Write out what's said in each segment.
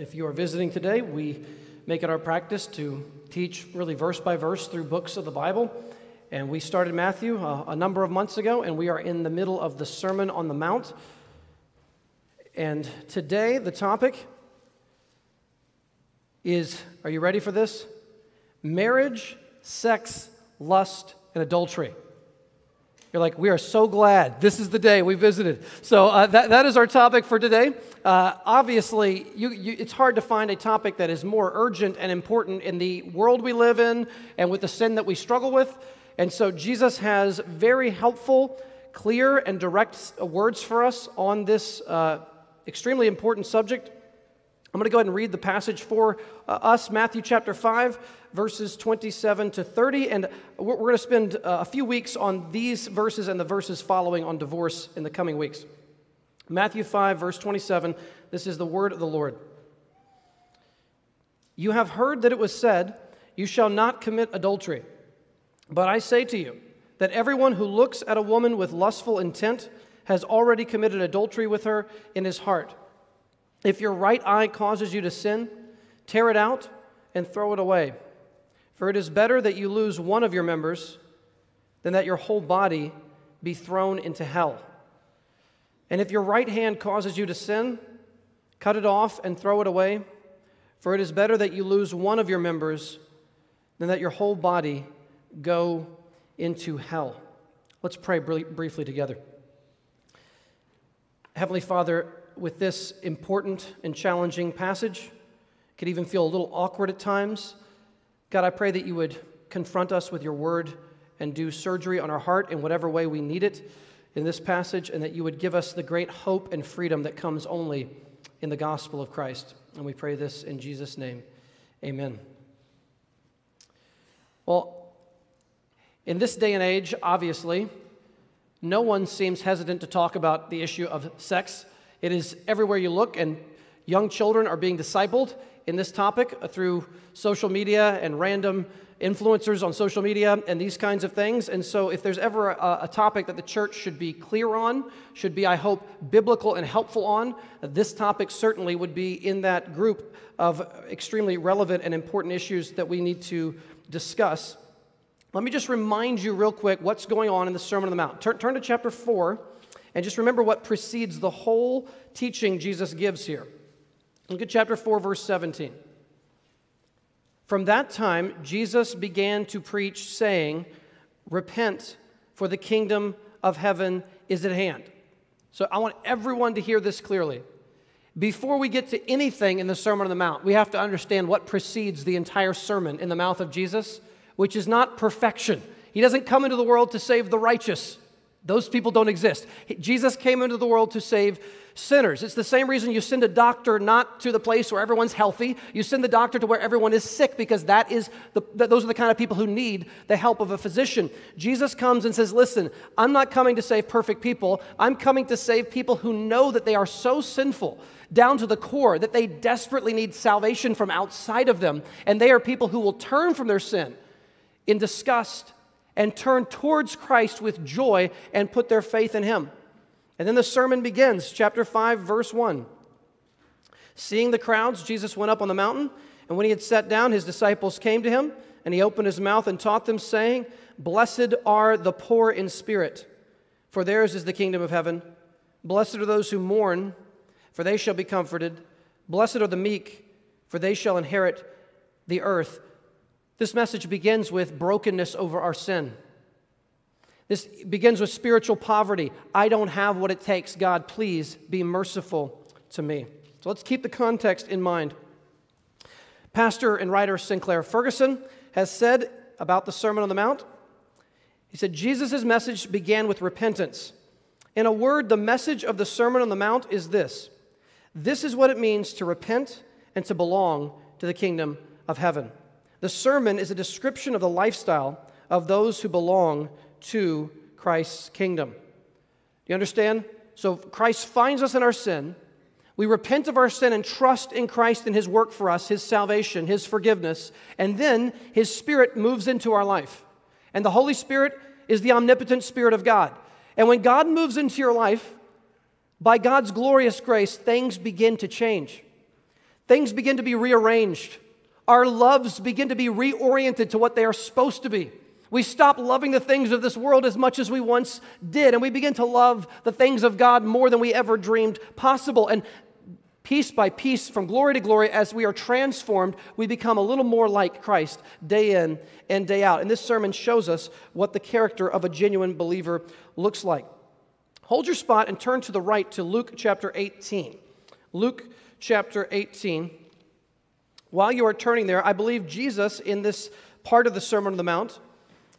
If you are visiting today, we make it our practice to teach really verse by verse through books of the Bible. And we started Matthew uh, a number of months ago, and we are in the middle of the Sermon on the Mount. And today, the topic is are you ready for this? Marriage, sex, lust, and adultery. You're like, we are so glad this is the day we visited. So uh, that, that is our topic for today. Uh, obviously, you, you, it's hard to find a topic that is more urgent and important in the world we live in and with the sin that we struggle with. And so Jesus has very helpful, clear, and direct words for us on this uh, extremely important subject. I'm going to go ahead and read the passage for uh, us, Matthew chapter 5, verses 27 to 30. And we're, going to spend uh, a few weeks on these verses and the verses following on divorce in the coming weeks. Matthew 5, verse 27. This is the word of the Lord. You have heard that it was said, You shall not commit adultery. But I say to you that everyone who looks at a woman with lustful intent has already committed adultery with her in his heart. If your right eye causes you to sin, tear it out and throw it away. For it is better that you lose one of your members than that your whole body be thrown into hell. And if your right hand causes you to sin, cut it off and throw it away. For it is better that you lose one of your members than that your whole body go into hell. Let's pray briefly together. Heavenly Father, with this important and challenging passage. It Could even feel a little awkward at times. God, I pray that you would confront us with your word and do surgery on our heart in whatever way we need it in this passage, and that you would give us the great hope and freedom that comes only in the gospel of Christ. And we pray this in Jesus' name. Amen. Well, in this day and age, obviously, no one seems hesitant to talk about the issue of sex it is everywhere you look, and young children are being discipled in this topic through social media and random influencers on social media and these kinds of things. And so, if there's ever a, a, topic that the church should be clear on, should be, I hope, biblical and helpful on, this topic certainly would be in that group of extremely relevant and important issues that we need to discuss. Let me just remind you, real quick, what's going on in the Sermon on the Mount. Turn, turn to chapter 4. And just remember what precedes the whole teaching Jesus gives here. Look at chapter 4, verse 17. From that time, Jesus began to preach, saying, Repent, for the kingdom of heaven is at hand. So I want everyone to hear this clearly. Before we get to anything in the Sermon on the Mount, we have to understand what precedes the entire sermon in the mouth of Jesus, which is not perfection. He doesn't come into the world to save the righteous. Those people don't exist. Jesus came into the world to save sinners. It's the same reason you send a doctor not to the place where everyone's healthy. You send the doctor to where everyone is sick because that is the, those are the kind of people who need the help of a physician. Jesus comes and says, Listen, I'm not coming to save perfect people. I'm coming to save people who know that they are so sinful down to the core that they desperately need salvation from outside of them. And they are people who will turn from their sin in disgust and turn towards Christ with joy and put their faith in Him. And then the sermon begins, chapter 5, verse 1. Seeing the crowds, Jesus went up on the mountain, and when he had sat down, his disciples came to him, and he opened his mouth and taught them, saying, Blessed are the poor in spirit, for theirs is the kingdom of heaven. Blessed are those who mourn, for they shall be comforted. Blessed are the meek, for they shall inherit the earth. This message begins with brokenness over our sin. This begins with spiritual poverty. I don't have what it takes. God, please be merciful to me. So let's keep the context in mind. Pastor and writer Sinclair Ferguson has said about the Sermon on the Mount he said, Jesus' message began with repentance. In a word, the message of the Sermon on the Mount is this this is what it means to repent and to belong to the kingdom of heaven. The sermon is a description of the lifestyle of those who belong to Christ's kingdom. Do you understand? So Christ finds us in our sin. We repent of our sin and trust in Christ and His work for us, His salvation, His forgiveness, and then His Spirit moves into our life. And the Holy Spirit is the omnipotent Spirit of God. And when God moves into your life, by God's glorious grace, things begin to change. things begin to be rearranged. Our loves begin to be reoriented to what they are supposed to be. We stop loving the things of this world as much as we once did, and we begin to love the things of God more than we ever dreamed possible. And piece by piece, from glory to glory, as we are transformed, we become a little more like Christ day in and day out. And this sermon shows us what the character of a genuine believer looks like. Hold your spot and turn to the right to Luke chapter 18. Luke chapter 18. While you are turning there, I believe Jesus, in this part of the Sermon on the Mount,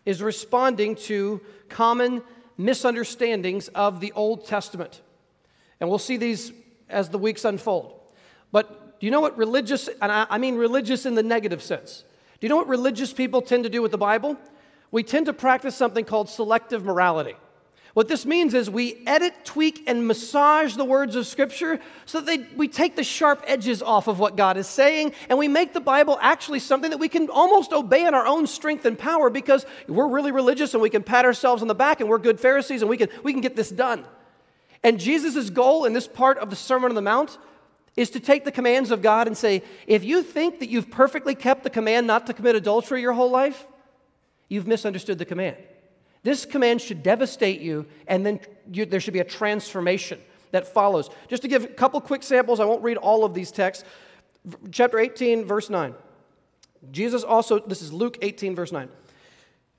is responding to common misunderstandings of the Old Testament. And we'll see these as the weeks unfold. But do you know what religious, and I, mean religious in the negative sense, do you know what religious people tend to do with the Bible? We tend to practice something called selective morality. What this means is we edit, tweak, and massage the words of Scripture so that they, we take the sharp edges off of what God is saying, and we make the Bible actually something that we can almost obey in our own strength and power because we're really religious and we can pat ourselves on the back and we're good Pharisees and we can, we can get this done. And Jesus' goal in this part of the Sermon on the Mount is to take the commands of God and say, if you think that you've perfectly kept the command not to commit adultery your whole life, you've misunderstood the command. This command should devastate you, and then you, there should be a transformation that follows. Just to give a couple quick samples, I won't read all of these texts. Chapter 18, verse 9. Jesus also, this is Luke 18, verse 9.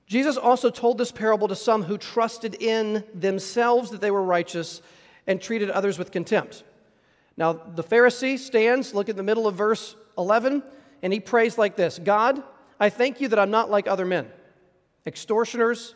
Jesus also told this parable to some who trusted in themselves that they were righteous and treated others with contempt. Now, the Pharisee stands, look at the middle of verse 11, and he prays like this God, I thank you that I'm not like other men, extortioners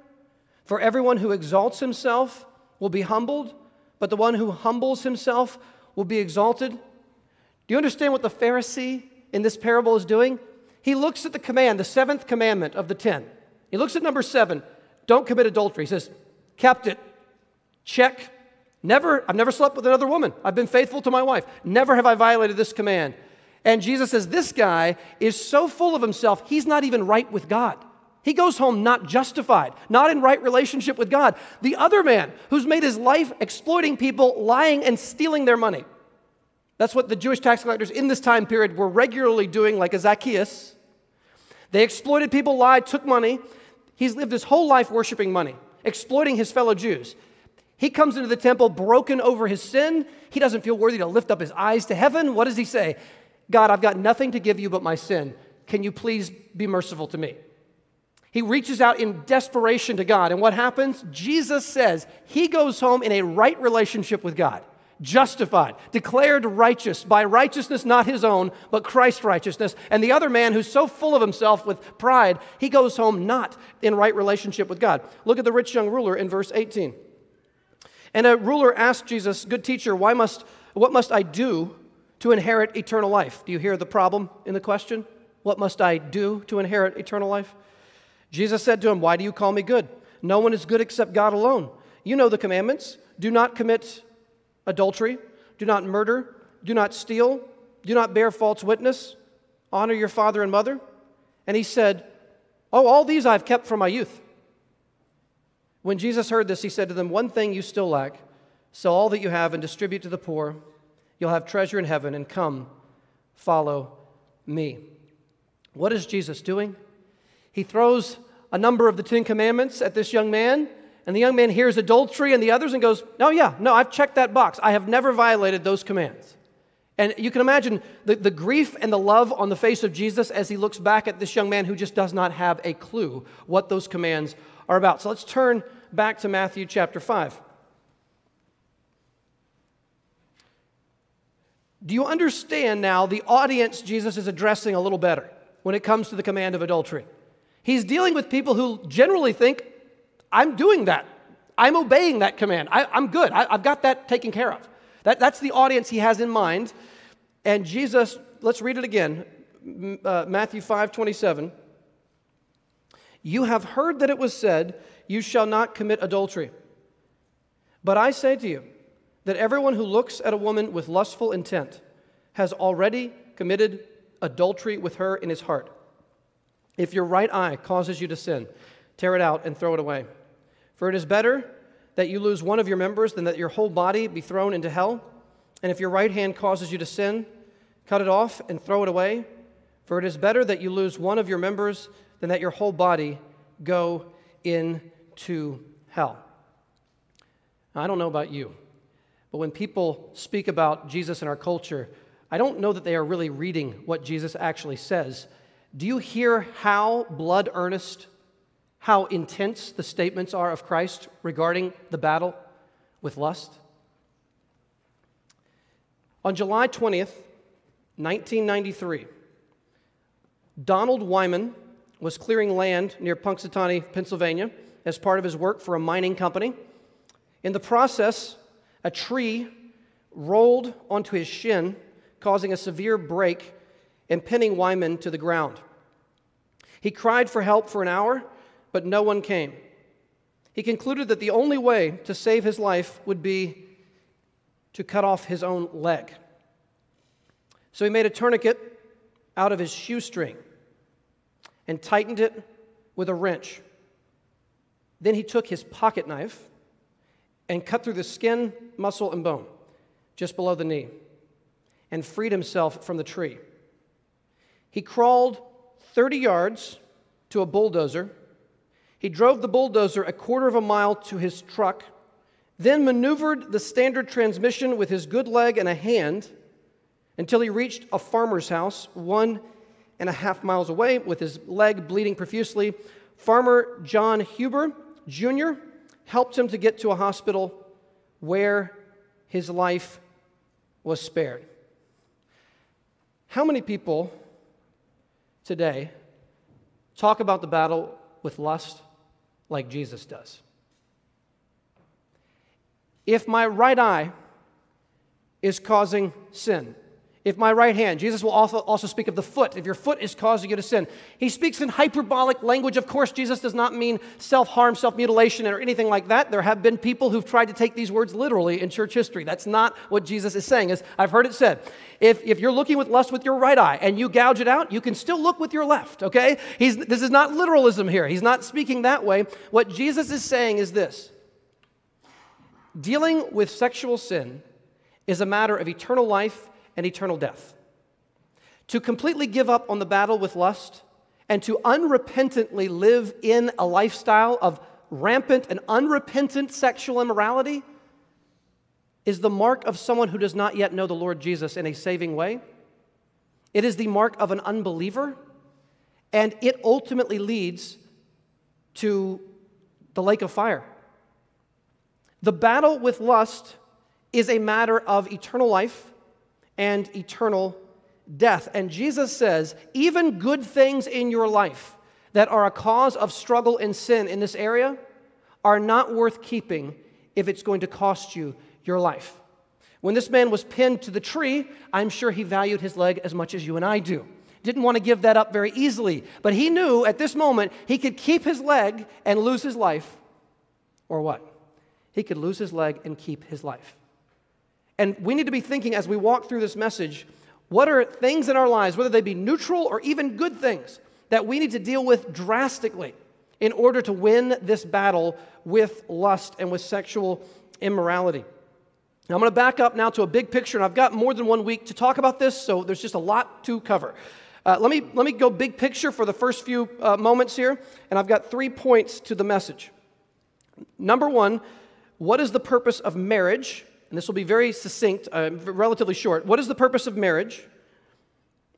For everyone who exalts himself will be humbled, but the one who humbles himself will be exalted. Do you understand what the Pharisee in this parable is doing? He looks at the command, the seventh commandment of the ten. He looks at number seven don't commit adultery. He says, kept it. Check. Never, I've never slept with another woman. I've been faithful to my wife. Never have I violated this command. And Jesus says, This guy is so full of himself, he's not even right with God. He goes home not justified, not in right relationship with God. The other man who's made his life exploiting people, lying and stealing their money. That's what the Jewish tax collectors in this time period were regularly doing, like a Zacchaeus. They exploited people, lied, took money. He's lived his whole life worshiping money, exploiting his fellow Jews. He comes into the temple broken over his sin. He doesn't feel worthy to lift up his eyes to heaven. What does he say? God, I've got nothing to give you but my sin. Can you please be merciful to me? He reaches out in desperation to God. And what happens? Jesus says he goes home in a right relationship with God, justified, declared righteous by righteousness not his own, but Christ's righteousness. And the other man who's so full of himself with pride, he goes home not in right relationship with God. Look at the rich young ruler in verse 18. And a ruler asked Jesus, Good teacher, why must, what must I do to inherit eternal life? Do you hear the problem in the question? What must I do to inherit eternal life? Jesus said to him, Why do you call me good? No one is good except God alone. You know the commandments do not commit adultery, do not murder, do not steal, do not bear false witness, honor your father and mother. And he said, Oh, all these I've kept from my youth. When Jesus heard this, he said to them, One thing you still lack sell all that you have and distribute to the poor. You'll have treasure in heaven, and come, follow me. What is Jesus doing? He throws a number of the Ten Commandments at this young man, and the young man hears adultery and the others and goes, No, yeah, no, I've checked that box. I have never violated those commands. And you can imagine the, the grief and the love on the face of Jesus as he looks back at this young man who just does not have a clue what those commands are about. So let's turn back to Matthew chapter 5. Do you understand now the audience Jesus is addressing a little better when it comes to the command of adultery? He's dealing with people who generally think, I'm doing that. I'm obeying that command. I, am good. I, have got that taken care of. That, that's the audience he has in mind. And Jesus, let's read it again uh, Matthew 5 27. You have heard that it was said, You shall not commit adultery. But I say to you that everyone who looks at a woman with lustful intent has already committed adultery with her in his heart. If your right eye causes you to sin, tear it out and throw it away. For it is better that you lose one of your members than that your whole body be thrown into hell. And if your right hand causes you to sin, cut it off and throw it away. For it is better that you lose one of your members than that your whole body go into hell. Now, I don't know about you, but when people speak about Jesus in our culture, I don't know that they are really reading what Jesus actually says. Do you hear how blood earnest, how intense the statements are of Christ regarding the battle with lust? On July 20th, 1993, Donald Wyman was clearing land near Punxsutawney, Pennsylvania, as part of his work for a mining company. In the process, a tree rolled onto his shin, causing a severe break and pinning Wyman to the ground. He cried for help for an hour, but no one came. He concluded that the only way to save his life would be to cut off his own leg. So he made a tourniquet out of his shoestring and tightened it with a wrench. Then he took his pocket knife and cut through the skin, muscle, and bone just below the knee and freed himself from the tree. He crawled 30 yards to a bulldozer. He drove the bulldozer a quarter of a mile to his truck, then maneuvered the standard transmission with his good leg and a hand until he reached a farmer's house one and a half miles away with his leg bleeding profusely. Farmer John Huber Jr helped him to get to a hospital where his life was spared. How many people today talk about the battle with lust like Jesus does? If my right eye is causing sin, if my right hand, Jesus will also, also speak of the foot, if your foot is causing you to sin. He speaks in hyperbolic language. Of course, Jesus does not mean self harm, self mutilation, or anything like that. There have been people who've tried to take these words literally in church history. That's not what Jesus is saying. As I've heard it said, if, if you're looking with lust with your right eye and you gouge it out, you can still look with your left, okay? He's, this is not literalism here. He's not speaking that way. What Jesus is saying is this dealing with sexual sin is a matter of eternal life and eternal death. To completely give up on the battle with lust and to unrepentantly live in a lifestyle of rampant and unrepentant sexual immorality is the mark of someone who does not yet know the Lord Jesus in a saving way. It is the mark of an unbeliever, and it ultimately leads to the lake of fire. The battle with lust is a matter of eternal life and eternal death. And Jesus says, even good things in your life that are a cause of struggle and sin in this area are not worth keeping if it's going to cost you your life. When this man was pinned to the tree, I'm sure he valued his leg as much as you and I do. Didn't want to give that up very easily, but he knew at this moment he could keep his leg and lose his life, or what? He could lose his leg and keep his life. And we need to be thinking as we walk through this message what are things in our lives, whether they be neutral or even good things, that we need to deal with drastically in order to win this battle with lust and with sexual immorality. Now, I'm going to back up now to a big picture, and I've got more than one week to talk about this, so there's just a lot to cover. Uh, let, me, let me go big picture for the first few uh, moments here, and I've got three points to the message. Number one, what is the purpose of marriage? And this will be very succinct, uh, relatively short. What is the purpose of marriage?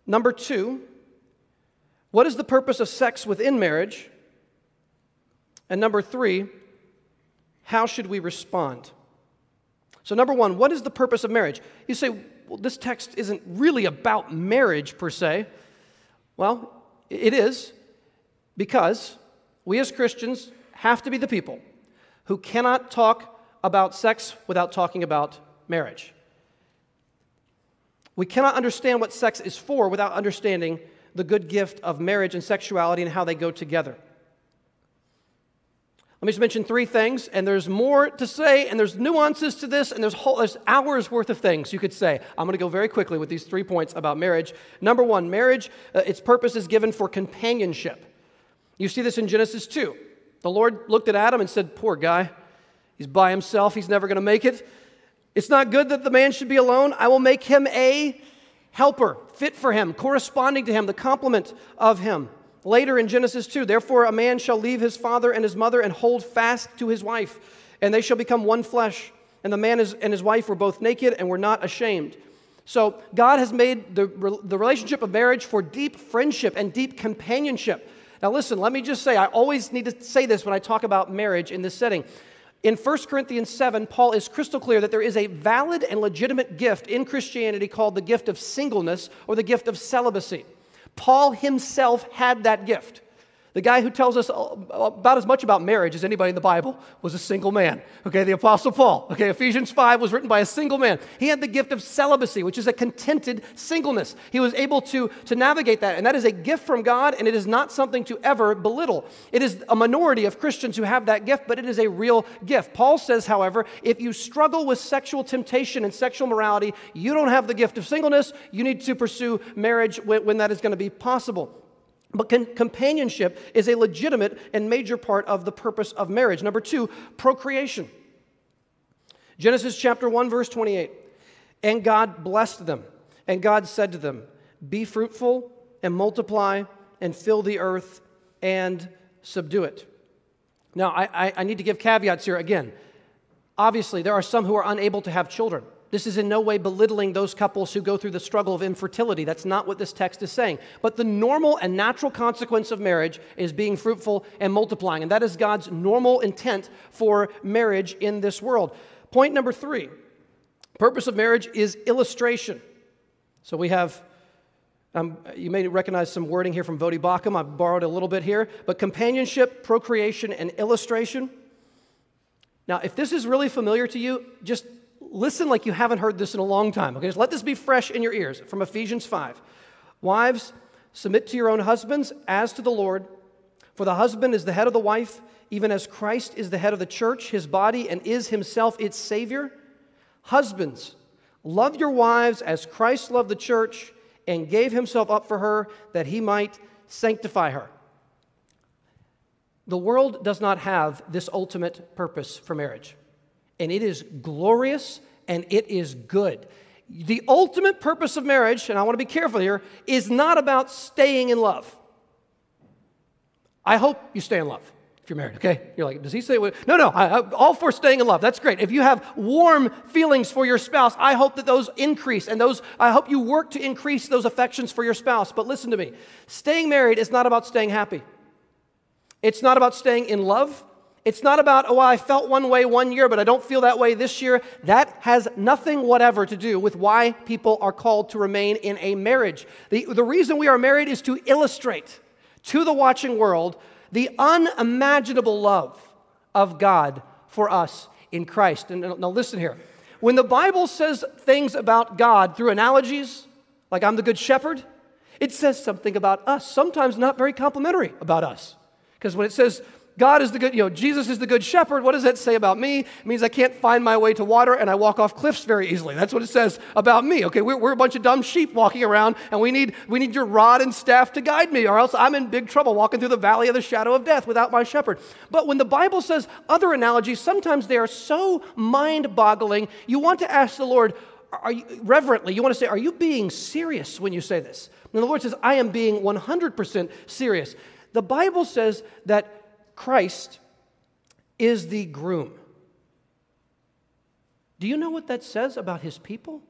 Number two, what is the purpose of sex within marriage? And number three, how should we respond? So, number one, what is the purpose of marriage? You say, well, this text isn't really about marriage per se. Well, it is because we as Christians have to be the people who cannot talk about sex without talking about marriage. We cannot understand what sex is for without understanding the good gift of marriage and sexuality and how they go together. Let me just mention three things, and there's more to say, and there's nuances to this, and there's, whole, there's hours worth of things you could say. I'm going to go very quickly with these three points about marriage. Number one, marriage, uh, its purpose is given for companionship. You see this in Genesis 2. The Lord looked at Adam and said, Poor guy, he's by himself, he's never going to make it. It's not good that the man should be alone. I will make him a helper, fit for him, corresponding to him, the complement of him. Later in Genesis 2, therefore a man shall leave his father and his mother and hold fast to his wife, and they shall become one flesh. And the man and his wife were both naked and were not ashamed. So God has made the, the relationship of marriage for deep friendship and deep companionship. Now, listen, let me just say, I always need to say this when I talk about marriage in this setting. In 1 Corinthians 7, Paul is crystal clear that there is a valid and legitimate gift in Christianity called the gift of singleness or the gift of celibacy. Paul himself had that gift. The guy who tells us about as much about marriage as anybody in the Bible was a single man. Okay, the Apostle Paul. Okay, Ephesians 5 was written by a single man. He had the gift of celibacy, which is a contented singleness. He was able to, to navigate that, and that is a gift from God, and it is not something to ever belittle. It is a minority of Christians who have that gift, but it is a real gift. Paul says, however, if you struggle with sexual temptation and sexual morality, you don't have the gift of singleness. You need to pursue marriage when, when that is going to be possible. But companionship is a legitimate and major part of the purpose of marriage. Number two, procreation. Genesis chapter 1, verse 28. And God blessed them, and God said to them, Be fruitful and multiply and fill the earth and subdue it. Now, I, I, I need to give caveats here again. Obviously, there are some who are unable to have children. This is in no way belittling those couples who go through the struggle of infertility. That's not what this text is saying. But the normal and natural consequence of marriage is being fruitful and multiplying. And that is God's normal intent for marriage in this world. Point number three purpose of marriage is illustration. So we have. Um, you may recognize some wording here from Voddie Baucham. I've borrowed a little bit here. But companionship, procreation, and illustration. Now, if this is really familiar to you, just listen like you haven't heard this in a long time. Okay, just let this be fresh in your ears from Ephesians 5. Wives, submit to your own husbands as to the Lord. For the husband is the head of the wife, even as Christ is the head of the church, his body, and is himself its Savior. Husbands, love your wives as Christ loved the church and gave himself up for her that he might sanctify her. The world does not have this ultimate purpose for marriage and it is glorious and it is good. The ultimate purpose of marriage, and I want to be careful here, is not about staying in love. I hope you stay in love if you're married, okay? You're like, does he say, what? no, no, I, all for staying in love. That's great. If you have warm feelings for your spouse, I hope that those increase and those, I hope you work to increase those affections for your spouse. But listen to me staying married is not about staying happy, it's not about staying in love. It's not about, oh, I felt one way one year, but I don't feel that way this year. That has nothing whatever to do with why people are called to remain in a marriage. The, the reason we are married is to illustrate to the watching world the unimaginable love of God for us in Christ. And now listen here. When the Bible says things about God through analogies, like I'm the good shepherd, it says something about us, sometimes not very complimentary about us. Because when it says God is the good, you know, Jesus is the good shepherd. What does that say about me? It means I can't find my way to water and I walk off cliffs very easily. That's what it says about me. Okay, we're, we're a bunch of dumb sheep walking around and we need, we need your rod and staff to guide me or else I'm in big trouble walking through the valley of the shadow of death without my shepherd. But when the Bible says other analogies, sometimes they are so mind boggling, you want to ask the Lord, are you, reverently, you want to say, Are you being serious when you say this? And the Lord says, I am being 100% serious. The Bible says that Christ is the groom. Do you know what that says about his people?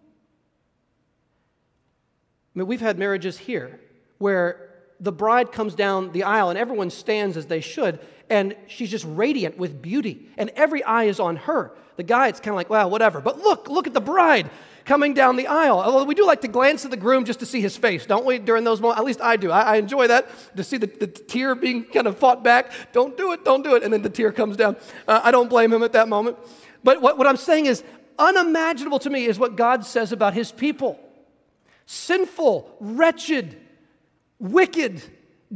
I mean, we've had marriages here where the bride comes down the aisle and everyone stands as they should, and she's just radiant with beauty, and every eye is on her. The guy, it's kind of like, well, whatever. But look, look at the bride coming down the aisle. Although we do like to glance at the groom just to see his face, don't we, during those moments? At least I do. I, I enjoy that, to see the, the, tear being kind of fought back. Don't do it, don't do it. And then the tear comes down. Uh, I don't blame him at that moment. But what, what I'm saying is, unimaginable to me is what God says about his people. sinful, wretched, wicked,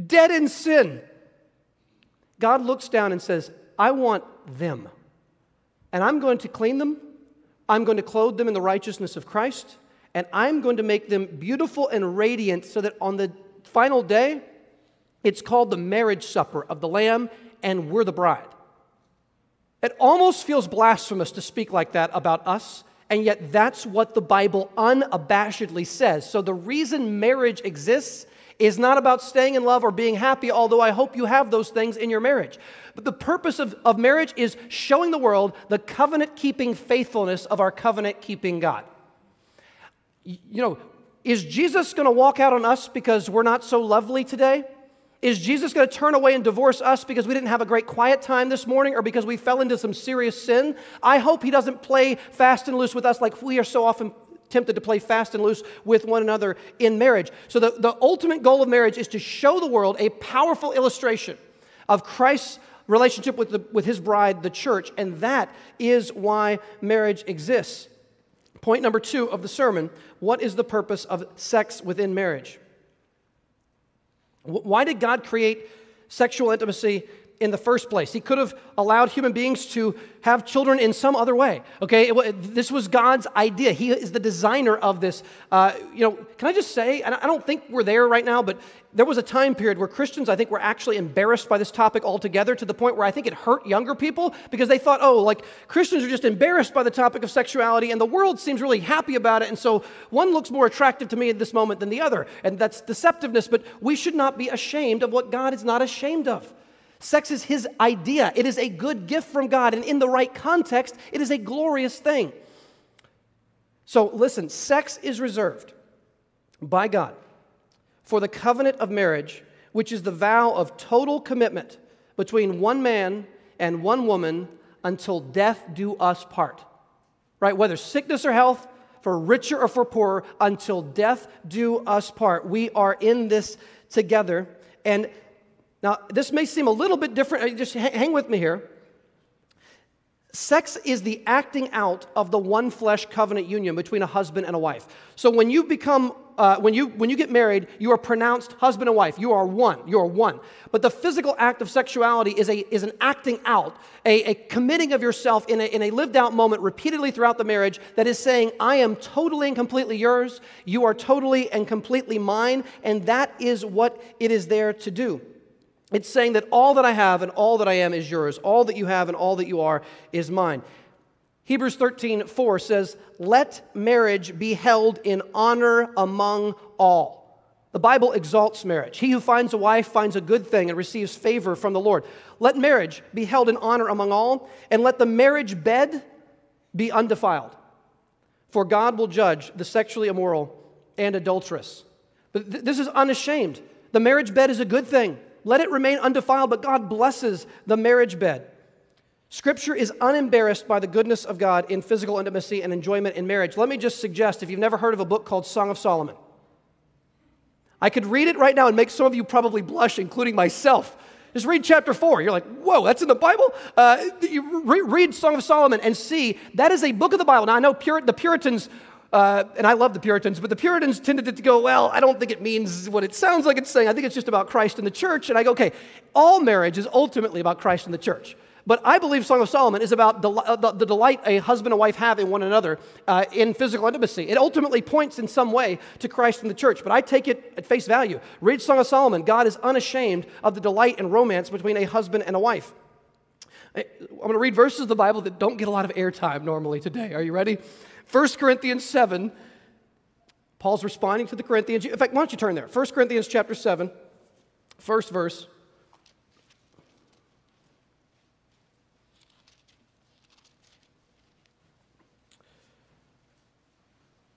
dead in sin. God looks down and says, I want them. And I'm going to clean them. I'm going to clothe them in the righteousness of Christ. And I'm going to make them beautiful and radiant so that on the final day, it's called the marriage supper of the Lamb, and we're the bride. It almost feels blasphemous to speak like that about us, and yet that's what the Bible unabashedly says. So the reason marriage exists is not about staying in love or being happy, although I hope you have those things in your marriage. But the purpose of, of marriage is showing the world the covenant keeping faithfulness of our covenant keeping God. You know, is Jesus going to walk out on us because we're not so lovely today? Is Jesus going to turn away and divorce us because we didn't have a great quiet time this morning or because we fell into some serious sin? I hope he doesn't play fast and loose with us like we are so often tempted to play fast and loose with one another in marriage. So, the, the ultimate goal of marriage is to show the world a powerful illustration of Christ's relationship with, the, with his bride, the church, and that is why marriage exists. Point number two of the sermon what is the purpose of sex within marriage? Why did God create sexual intimacy in the first place. He could have allowed human beings to have children in some other way. Okay, it, this was God's idea. He is the designer of this. Uh, you know, can I just say, and I don't think we're there right now, but there was a time period where Christians, I think, were actually embarrassed by this topic altogether to the point where I think it hurt younger people because they thought, oh, like Christians are just embarrassed by the topic of sexuality and the world seems really happy about it. And so one looks more attractive to me at this moment than the other. And that's deceptiveness, but we should not be ashamed of what God is not ashamed of. Sex is his idea. It is a good gift from God, and in the right context, it is a glorious thing. So, listen sex is reserved by God for the covenant of marriage, which is the vow of total commitment between one man and one woman until death do us part. Right? Whether sickness or health, for richer or for poorer, until death do us part. We are in this together. And now, this may seem a little bit different. Just hang with me here. Sex is the acting out of the one flesh covenant union between a husband and a wife. So when you become, uh, when you when you get married, you are pronounced husband and wife. You are one. You are one. But the physical act of sexuality is a is an acting out, a, a committing of yourself in a, in a lived out moment repeatedly throughout the marriage that is saying, I am totally and completely yours. You are totally and completely mine, and that is what it is there to do. It's saying that all that I have and all that I am is yours. All that you have and all that you are is mine. Hebrews 13, 4 says, Let marriage be held in honor among all. The Bible exalts marriage. He who finds a wife finds a good thing and receives favor from the Lord. Let marriage be held in honor among all, and let the marriage bed be undefiled. For God will judge the sexually immoral and adulterous. But th- this is unashamed. The marriage bed is a good thing. Let it remain undefiled, but God blesses the marriage bed. Scripture is unembarrassed by the goodness of God in physical intimacy and enjoyment in marriage. Let me just suggest if you've never heard of a book called Song of Solomon, I could read it right now and make some of you probably blush, including myself. Just read chapter four. You're like, whoa, that's in the Bible? Uh, you re- read Song of Solomon and see that is a book of the Bible. Now, I know the Puritans uh, and I love the Puritans, but the Puritans tended to go, well, I don't think it means what it sounds like it's saying. I think it's just about Christ and the church. And I go, okay, all marriage is ultimately about Christ and the church. But I believe Song of Solomon is about del- uh, the, the, delight a husband and wife have in one another uh, in physical intimacy. It ultimately points in some way to Christ and the church, but I take it at face value. Read Song of Solomon. God is unashamed of the delight and romance between a husband and a wife. I'm going to read verses of the Bible that don't get a lot of airtime normally today. Are you ready? 1 Corinthians 7, Paul's responding to the Corinthians. In fact, why don't you turn there? 1 Corinthians chapter 7, first verse.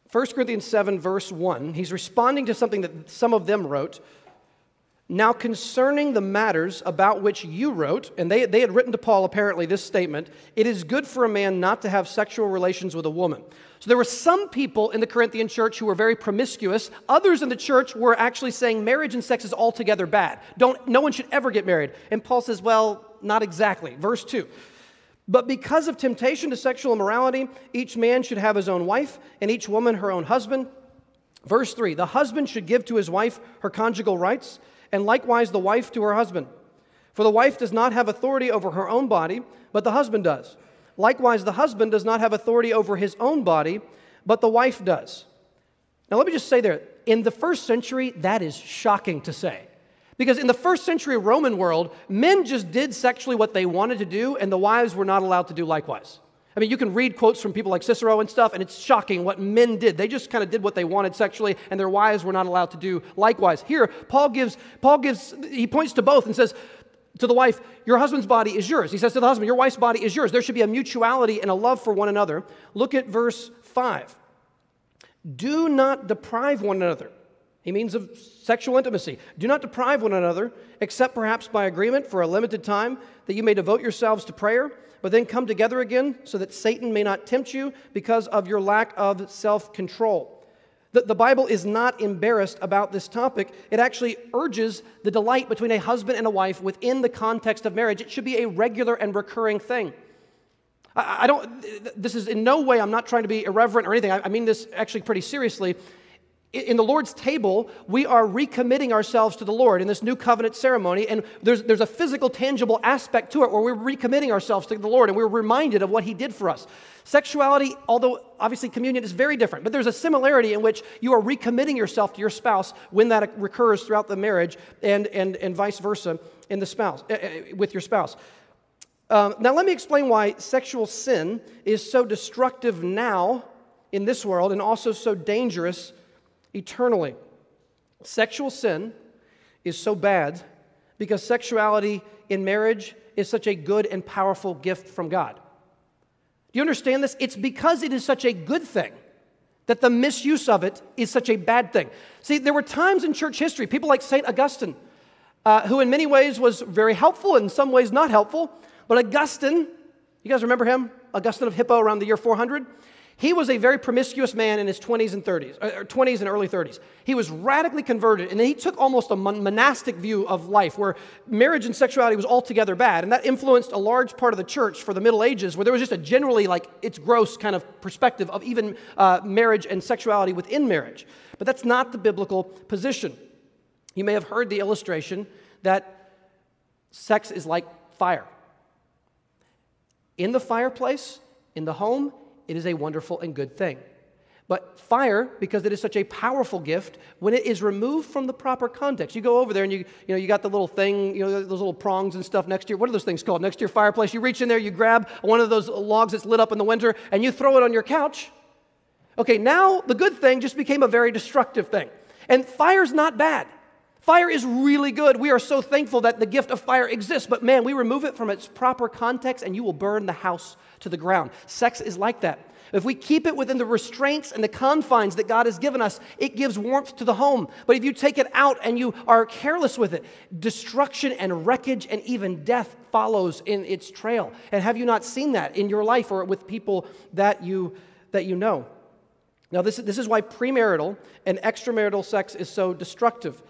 First Corinthians 7, verse 1, he's responding to something that some of them wrote. Now, concerning the matters about which you wrote, and they, they had written to Paul apparently this statement it is good for a man not to have sexual relations with a woman. So there were some people in the Corinthian church who were very promiscuous. Others in the church were actually saying marriage and sex is altogether bad. Don't, no one should ever get married. And Paul says, well, not exactly. Verse 2. But because of temptation to sexual immorality, each man should have his own wife, and each woman her own husband. Verse 3 The husband should give to his wife her conjugal rights, and likewise the wife to her husband. For the wife does not have authority over her own body, but the husband does. Likewise, the husband does not have authority over his own body, but the wife does. Now, let me just say there, in the first century, that is shocking to say. Because in the first century Roman world, men just did sexually what they wanted to do, and the wives were not allowed to do likewise. I mean, you can read quotes from people like Cicero and stuff, and it's shocking what men did. They just kind of did what they wanted sexually, and their wives were not allowed to do likewise. Here, Paul gives, Paul gives, he points to both and says, to the wife, Your husband's body is yours. He says to the husband, Your wife's body is yours. There should be a mutuality and a love for one another. Look at verse 5. Do not deprive one another. He means of sexual intimacy. Do not deprive one another, except perhaps by agreement for a limited time, that you may devote yourselves to prayer, but then come together again, so that Satan may not tempt you because of your lack of self control. The, the Bible is not embarrassed about this topic. It actually urges the delight between a husband and a wife within the context of marriage. It should be a regular and recurring thing. I, I don't, this is in no way, I'm not trying to be irreverent or anything. I, I mean this actually pretty seriously in the Lord's table, we are recommitting ourselves to the Lord in this new covenant ceremony, and there's, there's a physical, tangible aspect to it where we're recommitting ourselves to the Lord and we're reminded of what He did for us. Sexuality, although obviously communion is very different, but there's a similarity in which you are recommitting yourself to your spouse when that recurs throughout the marriage, and, and, and vice versa in the spouse, uh, with your spouse. Um, now, let me explain why sexual sin is so destructive now in this world and also so dangerous eternally. Sexual sin is so bad because sexuality in marriage is such a good and powerful gift from God. Do you understand this? It's because it is such a good thing that the misuse of it is such a bad thing. See, there were times in church history, people like St. Augustine, uh, who in many ways was very helpful, in some ways not helpful. But Augustine, you guys remember him? Augustine of Hippo around the year 400? He was a very promiscuous man in his 20s and 30s, or 20s and early 30s. He was radically converted, and he took almost a monastic view of life where marriage and sexuality was altogether bad. And that influenced a large part of the church for the Middle Ages, where there was just a generally like it's gross kind of perspective of even uh, marriage and sexuality within marriage. But that's not the biblical position. You may have heard the illustration that sex is like fire. In the fireplace, in the home, it is a wonderful and good thing. But fire, because it is such a powerful gift, when it is removed from the proper context, you go over there and you, you know, you got the little thing, you know, those little prongs and stuff next to your, what are those things called? Next to your fireplace. You reach in there, you grab one of those logs that's lit up in the winter, and you throw it on your couch. Okay, now the good thing just became a very destructive thing. And fire's not bad. Fire is really good. We are so thankful that the gift of fire exists, but man, we remove it from its proper context and you will burn the house to the ground. Sex is like that. If we keep it within the restraints and the confines that God has given us, it gives warmth to the home. But if you take it out and you are careless with it, destruction and wreckage and even death follows in its trail. And have you not seen that in your life or with people that you, that you know? Now, this, this is why premarital and extramarital sex is so destructive.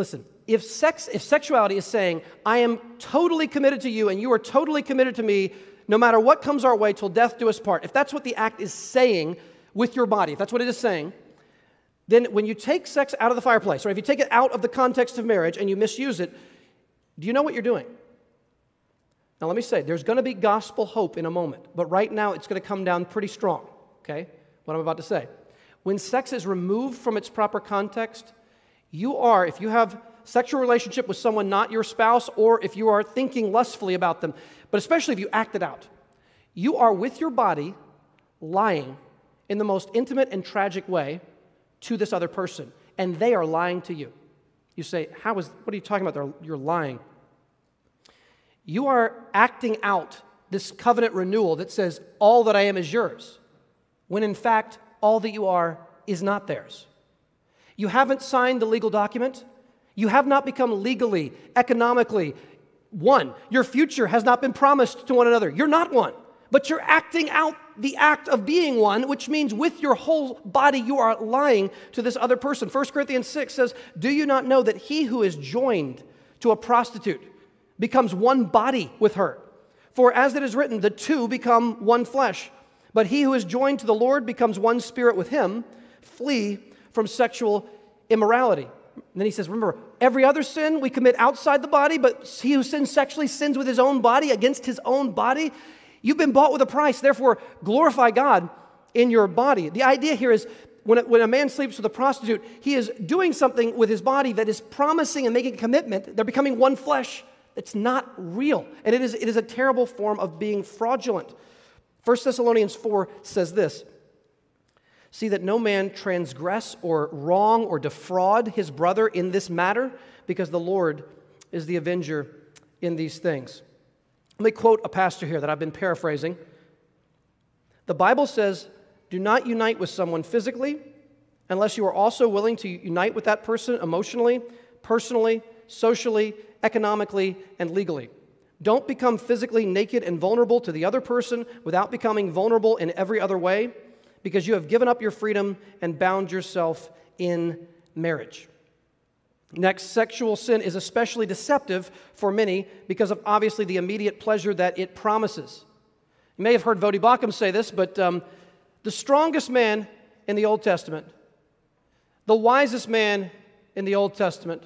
Listen, if sex, if sexuality is saying, I am totally committed to you and you are totally committed to me, no matter what comes our way till death do us part, if that's what the act is saying with your body, if that's what it is saying, then when you take sex out of the fireplace, or if you take it out of the context of marriage and you misuse it, do you know what you're doing? Now, let me say, there's going to be gospel hope in a moment, but right now it's going to come down pretty strong, okay? What I'm about to say. When sex is removed from its proper context, you are, if you have sexual relationship with someone not your spouse, or if you are thinking lustfully about them, but especially if you act it out, you are with your body lying in the most intimate and tragic way to this other person, and they are lying to you. You say, How is, what are you talking about? You're lying. You are acting out this covenant renewal that says, All that I am is yours, when in fact, all that you are is not theirs. You haven't signed the legal document. You have not become legally, economically one. Your future has not been promised to one another. You're not one, but you're acting out the act of being one, which means with your whole body you are lying to this other person. 1 Corinthians 6 says, Do you not know that he who is joined to a prostitute becomes one body with her? For as it is written, the two become one flesh. But he who is joined to the Lord becomes one spirit with him. Flee from sexual immorality. And then he says, Remember, every other sin we commit outside the body, but he who sins sexually sins with his own body against his own body. You've been bought with a price, therefore, glorify God in your body. The idea here is when a, when a man sleeps with a prostitute, he is doing something with his body that is promising and making a commitment. They're becoming one flesh. It's not real. And it is, it is a terrible form of being fraudulent. 1 Thessalonians 4 says this See that no man transgress or wrong or defraud his brother in this matter, because the Lord is the avenger in these things. Let me quote a pastor here that I've been paraphrasing. The Bible says, Do not unite with someone physically unless you are also willing to unite with that person emotionally, personally, socially, economically, and legally. Don't become physically naked and vulnerable to the other person without becoming vulnerable in every other way because you have given up your freedom and bound yourself in marriage. Next, sexual sin is especially deceptive for many because of obviously the immediate pleasure that it promises. You may have heard Voddie Baucham say this, but um, the strongest man in the Old Testament, the wisest man in the Old Testament,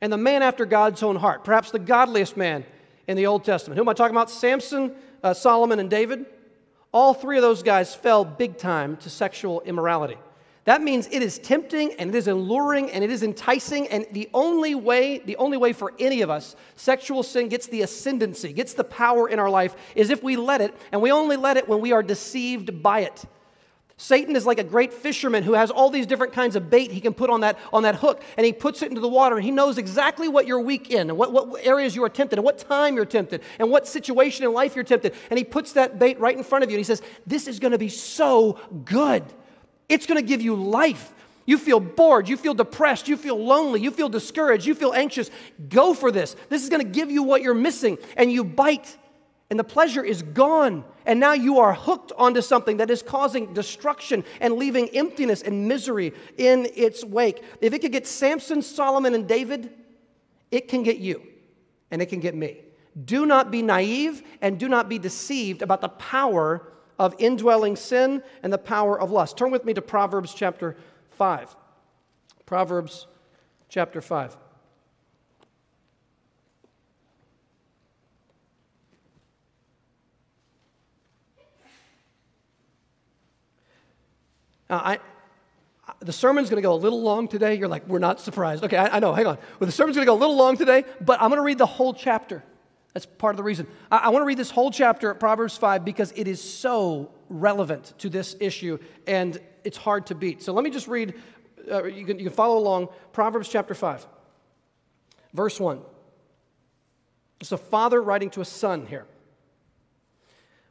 and the man after God's own heart, perhaps the godliest man in the Old Testament. Who am I talking about? Samson, uh, Solomon, and David. All three of those guys fell big time to sexual immorality. That means it is tempting and it is alluring and it is enticing. And the only way, the only way for any of us, sexual sin gets the ascendancy, gets the power in our life, is if we let it, and we only let it when we are deceived by it. Satan is like a great fisherman who has all these different kinds of bait he can put on that, on that hook, and he puts it into the water, and he knows exactly what you're weak in, and what, what areas you are tempted, and what time you're tempted, and what situation in life you're tempted. And he puts that bait right in front of you, and he says, This is going to be so good. It's going to give you life. You feel bored, you feel depressed, you feel lonely, you feel discouraged, you feel anxious. Go for this. This is going to give you what you're missing, and you bite and the pleasure is gone. And now you are hooked onto something that is causing destruction and leaving emptiness and misery in its wake. If it could get Samson, Solomon, and David, it can get you and it can get me. Do not be naive and do not be deceived about the power of indwelling sin and the power of lust. Turn with me to Proverbs chapter 5. Proverbs chapter 5. I, the sermon's going to go a little long today. You're like, we're not surprised. Okay, I, I know, hang on. Well, the sermon's going to go a little long today, but I'm going to read the whole chapter. That's part of the reason. I, I want to read this whole chapter at Proverbs 5 because it is so relevant to this issue and it's hard to beat. So let me just read, uh, you, can, you can follow along. Proverbs chapter 5, verse 1. It's a father writing to a son here.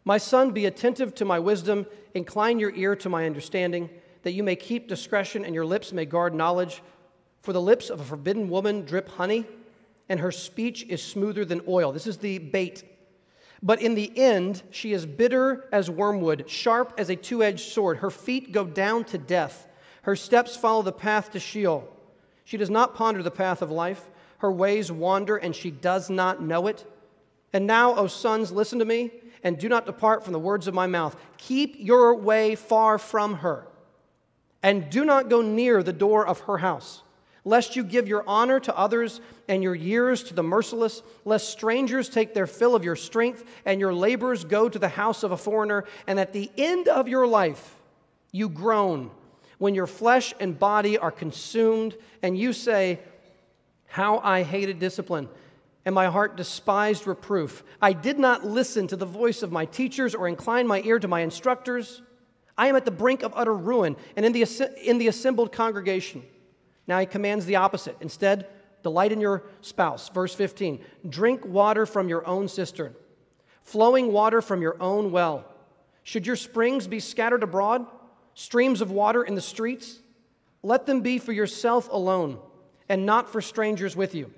My son, be attentive to my wisdom, incline your ear to my understanding, that you may keep discretion and your lips may guard knowledge. For the lips of a forbidden woman drip honey, and her speech is smoother than oil. This is the bait. But in the end, she is bitter as wormwood, sharp as a two edged sword. Her feet go down to death, her steps follow the path to Sheol. She does not ponder the path of life. Her ways wander, and she does not know it. And now, O sons, listen to me and do not depart from the words of my mouth. Keep your way far from her, and do not go near the door of her house, lest you give your honor to others and your years to the merciless, lest strangers take their fill of your strength and your labors go to the house of a foreigner, and at the end of your life you groan when your flesh and body are consumed, and you say, How I hated discipline and my heart despised reproof. I did not listen to the voice of my teachers or incline my ear to my instructors. I am at the brink of utter ruin and in the, in the assembled congregation. Now he commands the opposite. Instead, delight in your spouse. Verse 15 Drink water from your own cistern, flowing water from your own well. Should your springs be scattered abroad, streams of water in the streets? Let them be for yourself alone, and not for strangers with you.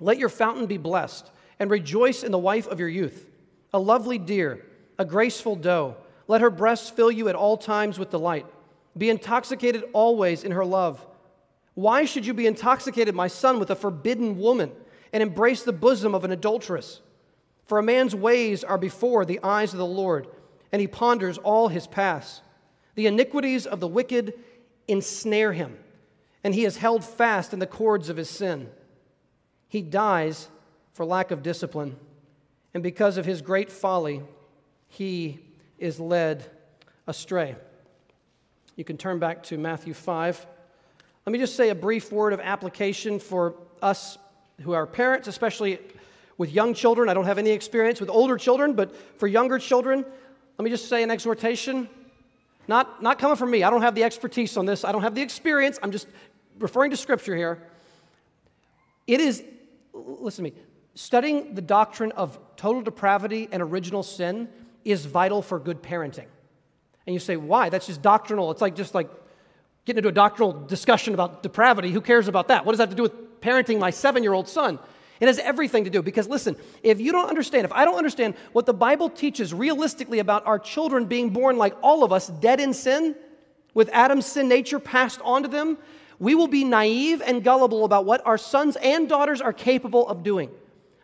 Let your fountain be blessed, and rejoice in the wife of your youth, a lovely deer, a graceful doe. Let her breasts fill you at all times with delight. Be intoxicated always in her love. Why should you be intoxicated, my son, with a forbidden woman, and embrace the bosom of an adulteress? For a man's ways are before the eyes of the Lord, and he ponders all his paths. The iniquities of the wicked ensnare him, and he is held fast in the cords of his sin. He dies for lack of discipline, and because of his great folly, he is led astray. You can turn back to Matthew 5. Let me just say a brief word of application for us who are parents, especially with young children. I don't have any experience with older children, but for younger children, let me just say an exhortation. Not, not coming from me. I don't have the expertise on this. I don't have the experience. I'm just referring to scripture here. It is, listen to me, studying the doctrine of total depravity and original sin is vital for good parenting. And you say, why? That's just doctrinal. It's like just like getting into a doctrinal discussion about depravity. Who cares about that? What does that have to do with parenting my seven year old son? It has everything to do because listen, if you don't understand, if I don't understand what the Bible teaches realistically about our children being born like all of us, dead in sin, with Adam's sin nature passed on to them, we will be naive and gullible about what our sons and daughters are capable of doing.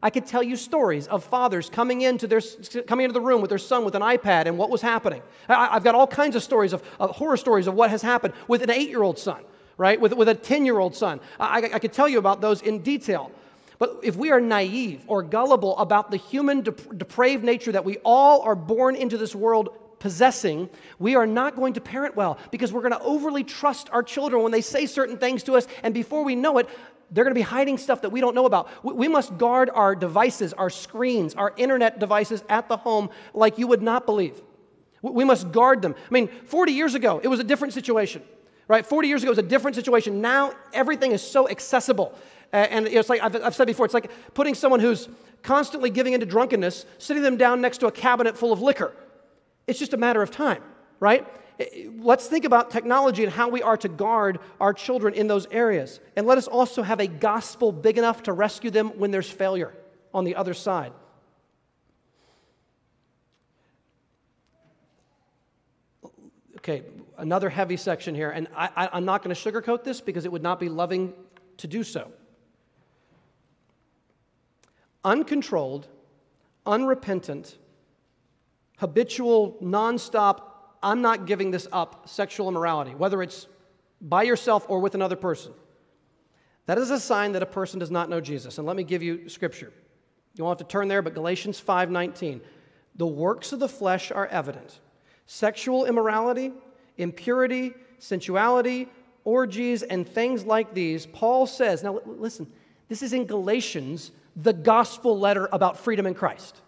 I could tell you stories of fathers coming into, their, coming into the room with their son with an iPad and what was happening. I, have got all kinds of stories of, of, horror stories of what has happened with an eight year old son, right? With, with a 10 year old son. I, I could tell you about those in detail. But if we are naive or gullible about the human dep- depraved nature that we all are born into this world possessing, we are not going to parent well because we're going to overly trust our children when they say certain things to us, and before we know it, they're going to be hiding stuff that we don't know about. We must guard our devices, our screens, our internet devices at the home like you would not believe. We must guard them. I mean, 40 years ago, it was a different situation, right? 40 years ago, it was a different situation. Now, everything is so accessible. And it's like I've, said before, it's like putting someone who's constantly giving into drunkenness, sitting them down next to a cabinet full of liquor. It's just a matter of time, right? Let's think about technology and how we are to guard our children in those areas. And let us also have a gospel big enough to rescue them when there's failure on the other side. Okay, another heavy section here, and I, am not going to sugarcoat this because it would not be loving to do so uncontrolled, unrepentant, habitual, nonstop, I'm not giving this up sexual immorality, whether it's by yourself or with another person. That is a sign that a person does not know Jesus. And let me give you scripture. You won't have to turn there, but Galatians 5:19. The works of the flesh are evident. Sexual immorality, impurity, sensuality, orgies, and things like these. Paul says, now listen, this is in Galatians the gospel letter about freedom in Christ.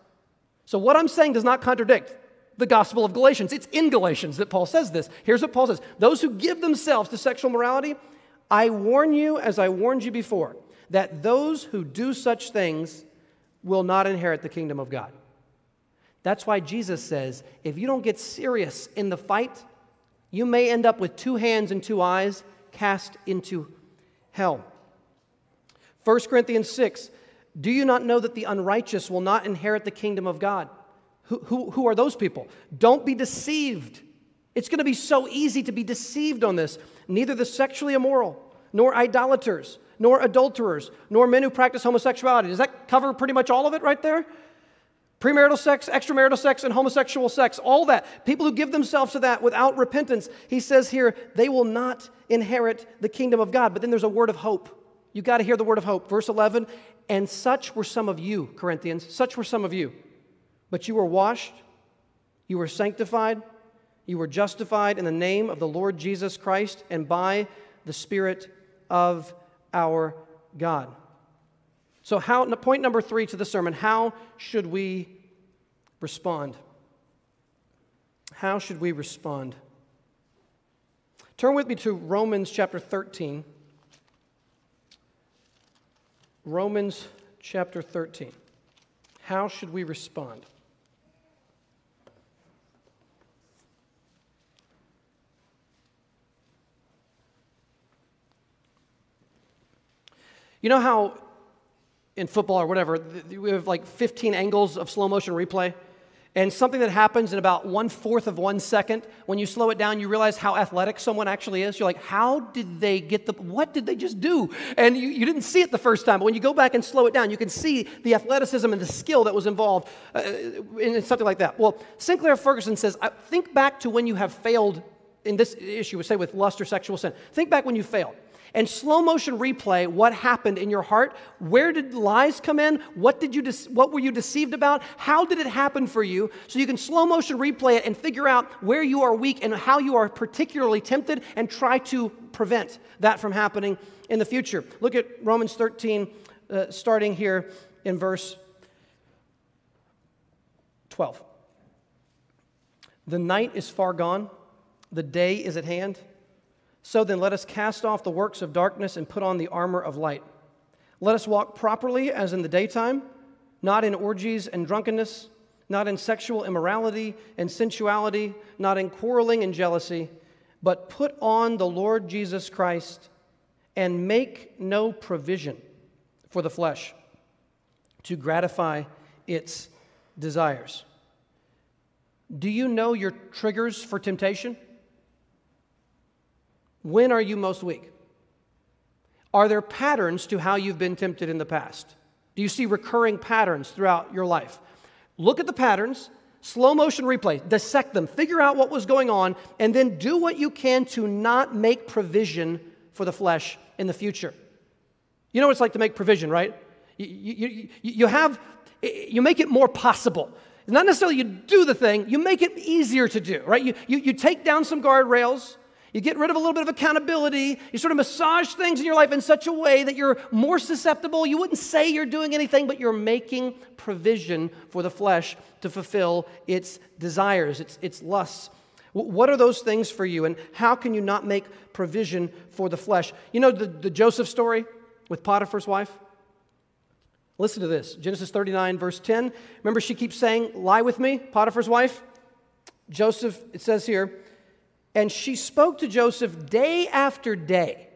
So, what I'm saying does not contradict the gospel of Galatians. It's in Galatians that Paul says this. Here's what Paul says Those who give themselves to sexual morality, I warn you, as I warned you before, that those who do such things will not inherit the kingdom of God. That's why Jesus says if you don't get serious in the fight, you may end up with two hands and two eyes cast into hell. 1 Corinthians 6 do you not know that the unrighteous will not inherit the kingdom of God? Who, who, who are those people? Don't be deceived. It's going to be so easy to be deceived on this. Neither the sexually immoral, nor idolaters, nor adulterers, nor men who practice homosexuality. Does that cover pretty much all of it right there? Premarital sex, extramarital sex, and homosexual sex, all that. People who give themselves to that without repentance, he says here, they will not inherit the kingdom of God. But then there's a word of hope. You got to hear the word of hope. Verse 11, and such were some of you, Corinthians, such were some of you. But you were washed, you were sanctified, you were justified in the name of the Lord Jesus Christ and by the Spirit of our God. So, how, point number three to the sermon how should we respond? How should we respond? Turn with me to Romans chapter 13. Romans chapter 13. How should we respond? You know how in football or whatever, we have like 15 angles of slow motion replay? And something that happens in about one fourth of one second, when you slow it down, you realize how athletic someone actually is. You're like, how did they get the, what did they just do? And you, you didn't see it the first time, but when you go back and slow it down, you can see the athleticism and the skill that was involved uh, in something like that. Well, Sinclair Ferguson says, think back to when you have failed in this issue, say with lust or sexual sin. Think back when you failed. And slow motion replay what happened in your heart. Where did lies come in? What, did you de- what were you deceived about? How did it happen for you? So you can slow motion replay it and figure out where you are weak and how you are particularly tempted and try to prevent that from happening in the future. Look at Romans 13, uh, starting here in verse 12. The night is far gone, the day is at hand. So then, let us cast off the works of darkness and put on the armor of light. Let us walk properly as in the daytime, not in orgies and drunkenness, not in sexual immorality and sensuality, not in quarreling and jealousy, but put on the Lord Jesus Christ and make no provision for the flesh to gratify its desires. Do you know your triggers for temptation? When are you most weak? Are there patterns to how you've been tempted in the past? Do you see recurring patterns throughout your life? Look at the patterns, slow motion replay, dissect them, figure out what was going on, and then do what you can to not make provision for the flesh in the future. You know what it's like to make provision, right? You, you, you, have, you make it more possible. Not necessarily you do the thing, you make it easier to do, right? You, you, you take down some guardrails, you get rid of a little bit of accountability, you sort of massage things in your life in such a way that you're more susceptible. You wouldn't say you're doing anything, but you're making provision for the flesh to fulfill its desires, its, its lusts. What are those things for you, and how can you not make provision for the flesh? You know the, the Joseph story with Potiphar's wife? Listen to this Genesis 39, verse 10. Remember, she keeps saying, Lie with me, Potiphar's wife? Joseph, it says here, and she spoke to Joseph day after day.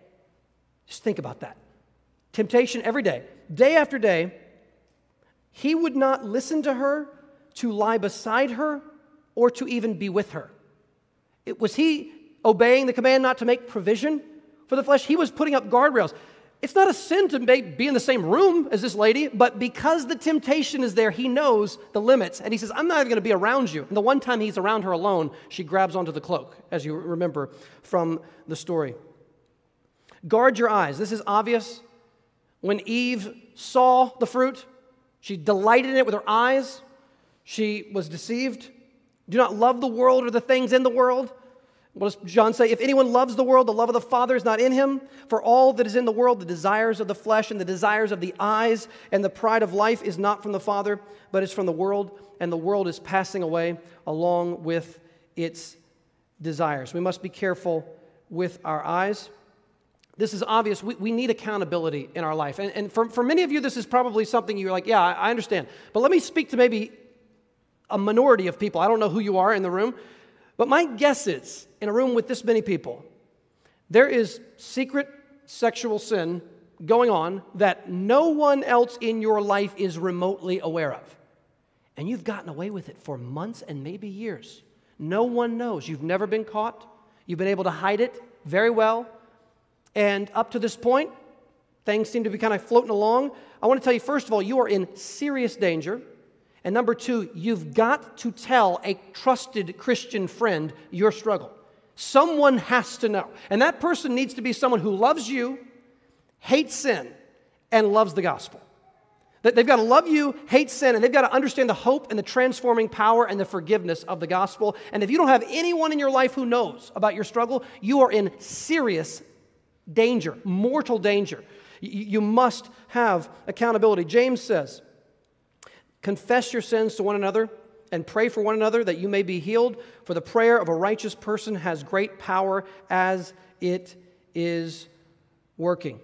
Just think about that. Temptation every day, day after day. He would not listen to her, to lie beside her, or to even be with her. It, was he obeying the command not to make provision for the flesh? He was putting up guardrails. It's not a sin to be in the same room as this lady, but because the temptation is there, he knows the limits. And he says, I'm not even going to be around you. And the one time he's around her alone, she grabs onto the cloak, as you remember from the story. Guard your eyes. This is obvious. When Eve saw the fruit, she delighted in it with her eyes. She was deceived. Do not love the world or the things in the world. What does John say? If anyone loves the world, the love of the Father is not in him. For all that is in the world, the desires of the flesh and the desires of the eyes and the pride of life is not from the Father, but is from the world, and the world is passing away along with its desires. We must be careful with our eyes. This is obvious. We, we need accountability in our life. And, and for, for many of you, this is probably something you're like, yeah, I, I understand. But let me speak to maybe a minority of people. I don't know who you are in the room. But my guess is, in a room with this many people, there is secret sexual sin going on that no one else in your life is remotely aware of. And you've gotten away with it for months and maybe years. No one knows. You've never been caught. You've been able to hide it very well. And up to this point, things seem to be kind of floating along. I want to tell you, first of all, you are in serious danger. And number two, you've got to tell a trusted Christian friend your struggle. Someone has to know. And that person needs to be someone who loves you, hates sin, and loves the gospel. That they've got to love you, hate sin, and they've got to understand the hope and the transforming power and the forgiveness of the gospel. And if you don't have anyone in your life who knows about your struggle, you are in serious danger, mortal danger. You must have accountability. James says, Confess your sins to one another and pray for one another that you may be healed, for the prayer of a righteous person has great power as it is working.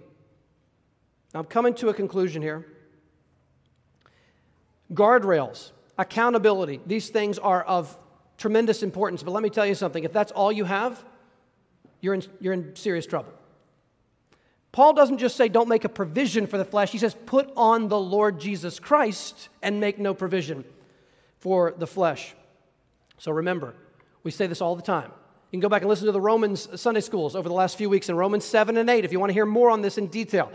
Now, I'm coming to a conclusion here. Guardrails, accountability, these things are of tremendous importance. But let me tell you something if that's all you have, you're in, you're in serious trouble. Paul doesn't just say, don't make a provision for the flesh. He says, put on the Lord Jesus Christ and make no provision for the flesh. So remember, we say this all the time. You can go back and listen to the Romans Sunday schools over the last few weeks in Romans 7 and 8 if you want to hear more on this in detail.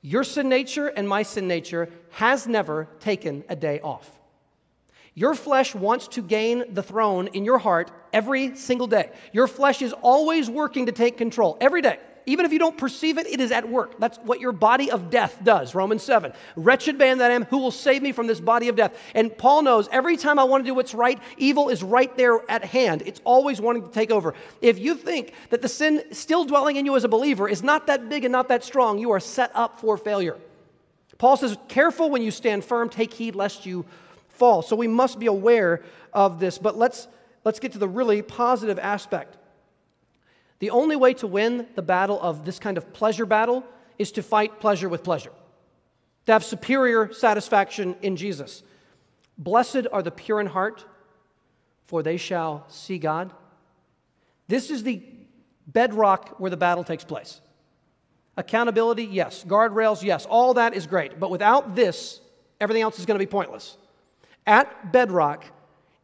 Your sin nature and my sin nature has never taken a day off. Your flesh wants to gain the throne in your heart every single day. Your flesh is always working to take control every day. Even if you don't perceive it, it is at work. That's what your body of death does. Romans 7. Wretched man that I am, who will save me from this body of death? And Paul knows every time I want to do what's right, evil is right there at hand. It's always wanting to take over. If you think that the sin still dwelling in you as a believer is not that big and not that strong, you are set up for failure. Paul says, Careful when you stand firm, take heed lest you fall. So we must be aware of this. But let's, let's get to the really positive aspect. The only way to win the battle of this kind of pleasure battle is to fight pleasure with pleasure, to have superior satisfaction in Jesus. Blessed are the pure in heart, for they shall see God. This is the bedrock where the battle takes place. Accountability, yes. Guardrails, yes. All that is great. But without this, everything else is going to be pointless. At bedrock,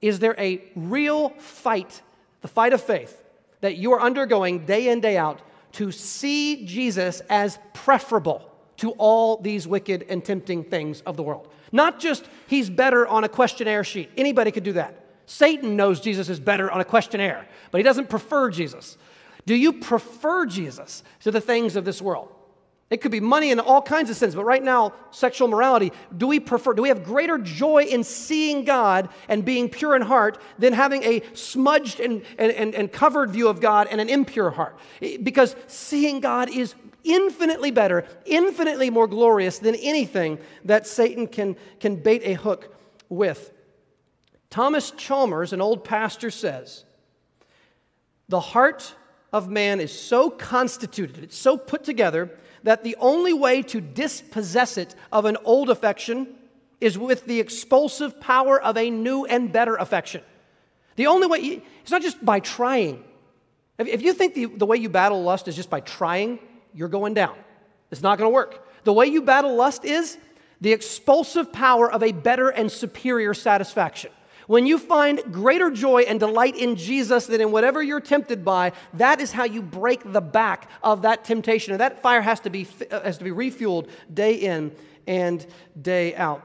is there a real fight, the fight of faith, that you are undergoing day in, day out to see Jesus as preferable to all these wicked and tempting things of the world. Not just he's better on a questionnaire sheet. Anybody could do that. Satan knows Jesus is better on a questionnaire, but he doesn't prefer Jesus. Do you prefer Jesus to the things of this world? It could be money in all kinds of sins, but right now, sexual morality, do we prefer, do we have greater joy in seeing God and being pure in heart than having a smudged and, and, and covered view of God and an impure heart? Because seeing God is infinitely better, infinitely more glorious than anything that Satan can, can bait a hook with. Thomas Chalmers, an old pastor, says, The heart of man is so constituted, it's so put together that the only way to dispossess it of an old affection is with the expulsive power of a new and better affection. The only way, it's not just by trying. If you think the, the way you battle lust is just by trying, you're going down. It's not going to work. The way you battle lust is the expulsive power of a better and superior satisfaction. When you find greater joy and delight in Jesus than in whatever you're tempted by, that is how you break the back of that temptation. And that fire has to be, uh, has to be refueled day in and day out.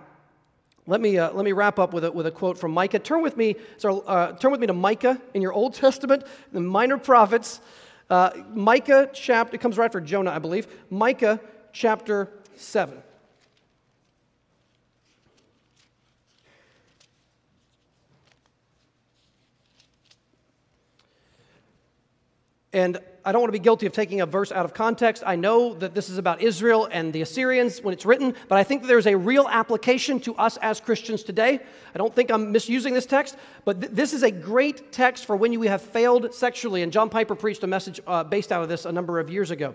Let me, uh, let me wrap up with a, with a quote from Micah. Turn with, me, so, uh, turn with me to Micah in your Old Testament, the minor prophets. Uh, Micah chapter, it comes right for Jonah, I believe. Micah chapter 7. And I don't want to be guilty of taking a verse out of context. I know that this is about Israel and the Assyrians when it's written, but I think that there's a real application to us as Christians today. I don't think I'm misusing this text, but th- this is a great text for when you have failed sexually. And John Piper preached a message uh, based out of this a number of years ago.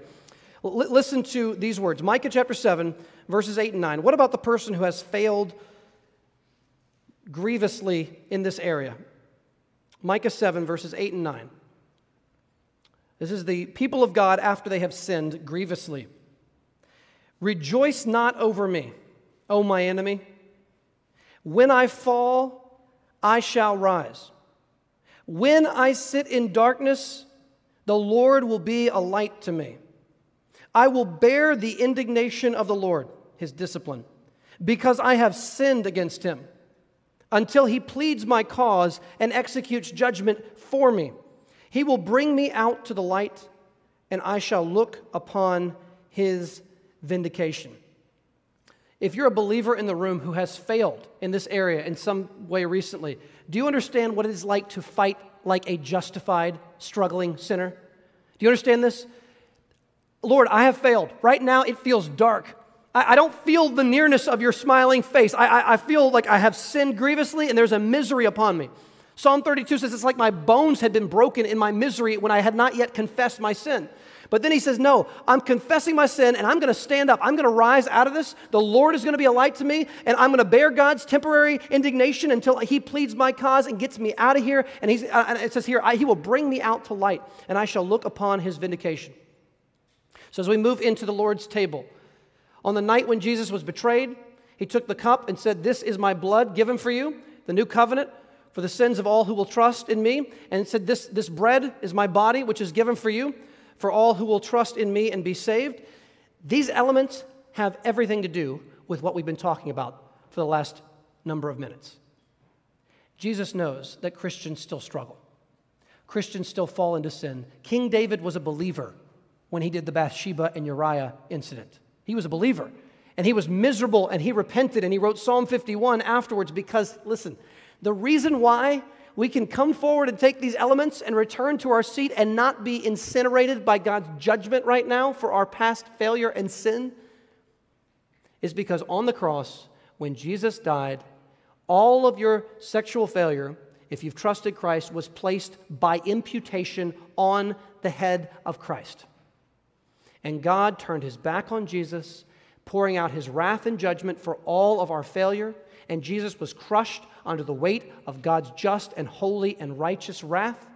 L- listen to these words Micah chapter 7, verses 8 and 9. What about the person who has failed grievously in this area? Micah 7, verses 8 and 9. This is the people of God after they have sinned grievously. Rejoice not over me, O my enemy. When I fall, I shall rise. When I sit in darkness, the Lord will be a light to me. I will bear the indignation of the Lord, his discipline, because I have sinned against him, until he pleads my cause and executes judgment for me. He will bring me out to the light, and I shall look upon his vindication. If you're a believer in the room who has failed in this area in some way recently, do you understand what it is like to fight like a justified, struggling sinner? Do you understand this? Lord, I have failed. Right now, it feels dark. I, I don't feel the nearness of your smiling face. I, I, I feel like I have sinned grievously and there's a misery upon me. Psalm 32 says, It's like my bones had been broken in my misery when I had not yet confessed my sin. But then he says, No, I'm confessing my sin and I'm going to stand up. I'm going to rise out of this. The Lord is going to be a light to me and I'm going to bear God's temporary indignation until he pleads my cause and gets me out of here. And, he's, uh, and it says here, He will bring me out to light and I shall look upon his vindication. So as we move into the Lord's table, on the night when Jesus was betrayed, he took the cup and said, This is my blood given for you, the new covenant for the sins of all who will trust in me. And it said, This, this bread is my body, which is given for you, for all who will trust in me and be saved. These elements have everything to do with what we've been talking about for the last number of minutes. Jesus knows that Christians still struggle. Christians still fall into sin. King David was a believer when he did the Bathsheba and Uriah incident. He was a believer and he was miserable and he repented and he wrote Psalm 51 afterwards because, listen, the reason why we can come forward and take these elements and return to our seat and not be incinerated by God's judgment right now for our past failure and sin is because on the cross, when Jesus died, all of your sexual failure, if you've trusted Christ, was placed by imputation on the head of Christ. And God turned his back on Jesus, pouring out his wrath and judgment for all of our failure and Jesus was crushed under the weight of God's just and holy and righteous wrath.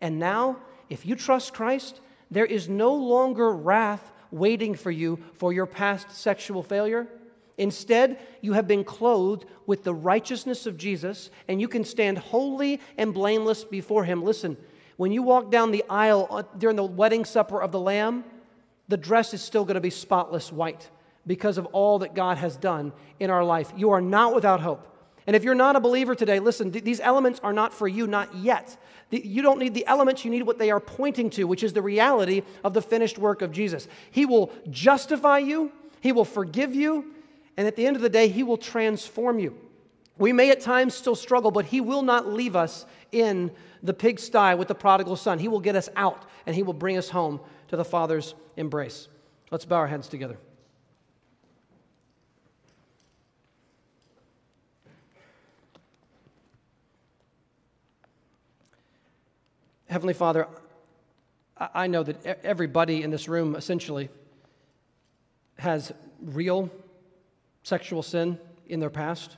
And now, if you trust Christ, there is no longer wrath waiting for you for your past sexual failure. Instead, you have been clothed with the righteousness of Jesus, and you can stand holy and blameless before Him. Listen, when you walk down the aisle uh, during the wedding supper of the Lamb, the dress is still going to be spotless white because of all that God has done in our life. You are not without hope. And if you're not a believer today, listen, th- these elements are not for you, not yet. The, you don't need the elements, you need what they are pointing to, which is the reality of the finished work of Jesus. He will justify you, He will forgive you, and at the end of the day, He will transform you. We may at times still struggle, but He will not leave us in the pigsty with the prodigal son. He will get us out and He will bring us home to the Father's embrace. Let's bow our heads together. Heavenly Father, I know that everybody in this room essentially has real sexual sin in their past.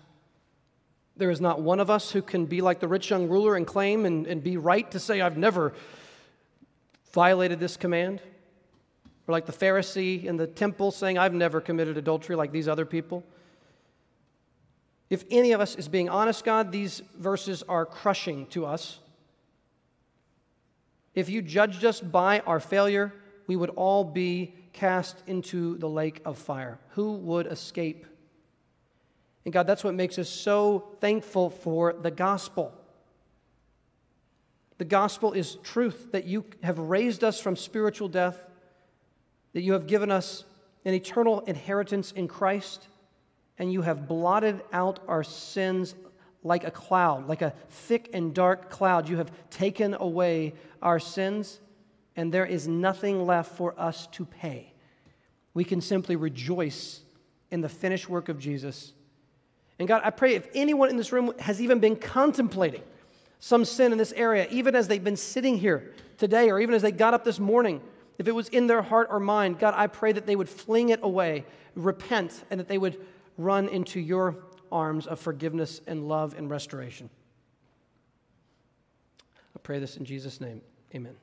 There is not one of us who can be like the rich young ruler and claim and, and be right to say, I've never violated this command. Or like the Pharisee in the temple saying, I've never committed adultery like these other people. If any of us is being honest, God, these verses are crushing to us. If you judged us by our failure, we would all be cast into the lake of fire. Who would escape? And God, that's what makes us so thankful for the gospel. The gospel is truth that you have raised us from spiritual death, that you have given us an eternal inheritance in Christ, and you have blotted out our sins like a cloud, like a thick and dark cloud. You have taken away our sins, and there is nothing left for us to pay. We can simply rejoice in the finished work of Jesus. And God, I pray if anyone in this room has even been contemplating some sin in this area, even as they've been sitting here today, or even as they got up this morning, if it was in their heart or mind, God, I pray that they would fling it away, repent, and that they would run into your arms of forgiveness and love and restoration. I pray this in Jesus' name. Amen.